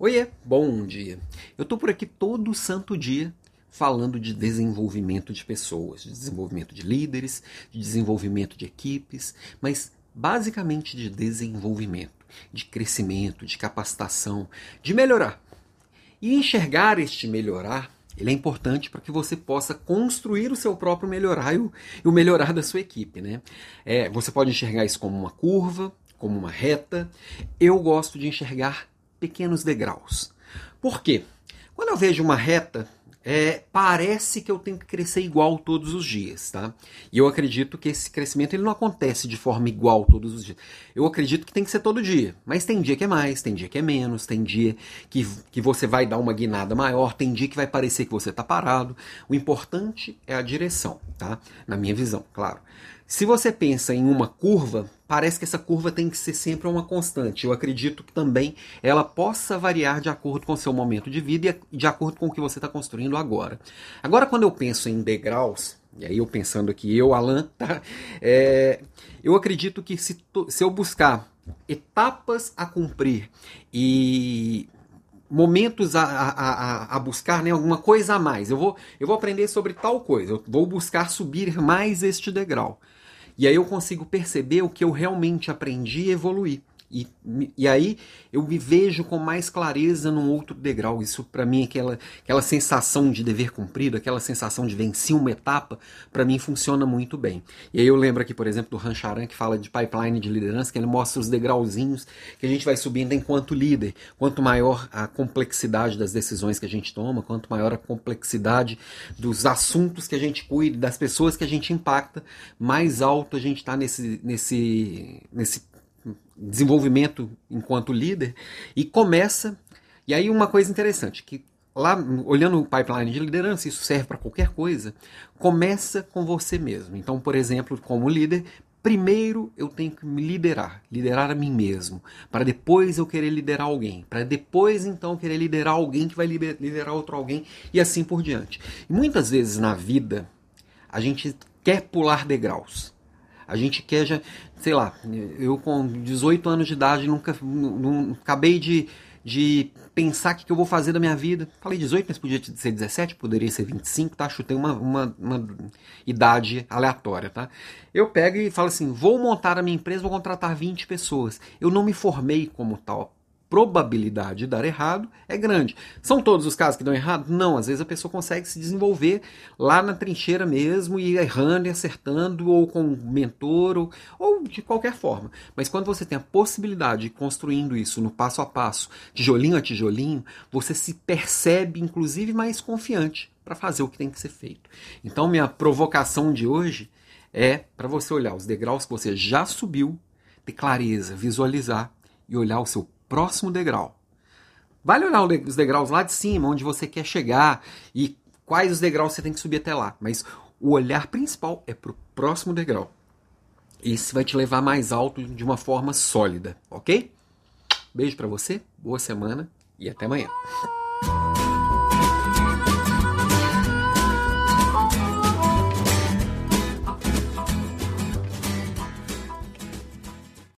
Oiê, bom dia. Eu tô por aqui todo santo dia falando de desenvolvimento de pessoas, de desenvolvimento de líderes, de desenvolvimento de equipes, mas basicamente de desenvolvimento, de crescimento, de capacitação, de melhorar. E enxergar este melhorar, ele é importante para que você possa construir o seu próprio melhorar e o, e o melhorar da sua equipe. Né? É, você pode enxergar isso como uma curva, como uma reta. Eu gosto de enxergar pequenos degraus. Por quê? Quando eu vejo uma reta, é, parece que eu tenho que crescer igual todos os dias, tá? E eu acredito que esse crescimento ele não acontece de forma igual todos os dias. Eu acredito que tem que ser todo dia, mas tem dia que é mais, tem dia que é menos, tem dia que, que você vai dar uma guinada maior, tem dia que vai parecer que você está parado. O importante é a direção, tá? Na minha visão, claro. Se você pensa em uma curva, parece que essa curva tem que ser sempre uma constante. Eu acredito que também ela possa variar de acordo com o seu momento de vida e de acordo com o que você está construindo agora. Agora, quando eu penso em degraus, e aí eu pensando aqui, eu, Alan, tá? É, eu acredito que se, se eu buscar etapas a cumprir e momentos a, a, a, buscar né, alguma coisa a mais. Eu vou, eu vou aprender sobre tal coisa, eu vou buscar subir mais este degrau. E aí eu consigo perceber o que eu realmente aprendi e evoluir. E, e aí eu me vejo com mais clareza num outro degrau. Isso para mim, aquela, aquela sensação de dever cumprido, aquela sensação de vencer uma etapa, para mim funciona muito bem. E aí eu lembro aqui, por exemplo, do Rancharan, que fala de pipeline de liderança, que ele mostra os degrauzinhos que a gente vai subindo enquanto líder. Quanto maior a complexidade das decisões que a gente toma, quanto maior a complexidade dos assuntos que a gente cuida, das pessoas que a gente impacta, mais alto a gente está nesse, nesse, nesse desenvolvimento enquanto líder e começa. E aí uma coisa interessante que lá olhando o pipeline de liderança, isso serve para qualquer coisa. Começa com você mesmo. Então, por exemplo, como líder, primeiro eu tenho que me liderar, liderar a mim mesmo, para depois eu querer liderar alguém, para depois então querer liderar alguém que vai liderar outro alguém e assim por diante. E muitas vezes na vida a gente quer pular degraus. A gente quer já, sei lá, eu com 18 anos de idade nunca não, acabei de, de pensar o que, que eu vou fazer da minha vida. Falei 18, mas podia ser 17, poderia ser 25, tá? Chutei uma, uma, uma idade aleatória, tá? Eu pego e falo assim: vou montar a minha empresa, vou contratar 20 pessoas. Eu não me formei como tal probabilidade de dar errado é grande. São todos os casos que dão errado? Não, às vezes a pessoa consegue se desenvolver lá na trincheira mesmo e errando e acertando, ou com um mentor, ou, ou de qualquer forma. Mas quando você tem a possibilidade de construindo isso no passo a passo, tijolinho a tijolinho, você se percebe inclusive mais confiante para fazer o que tem que ser feito. Então, minha provocação de hoje é para você olhar os degraus que você já subiu, ter clareza, visualizar e olhar o seu próximo degrau. Vale olhar os degraus lá de cima, onde você quer chegar e quais os degraus você tem que subir até lá. Mas o olhar principal é para o próximo degrau. Esse vai te levar mais alto de uma forma sólida, ok? Beijo para você, boa semana e até amanhã.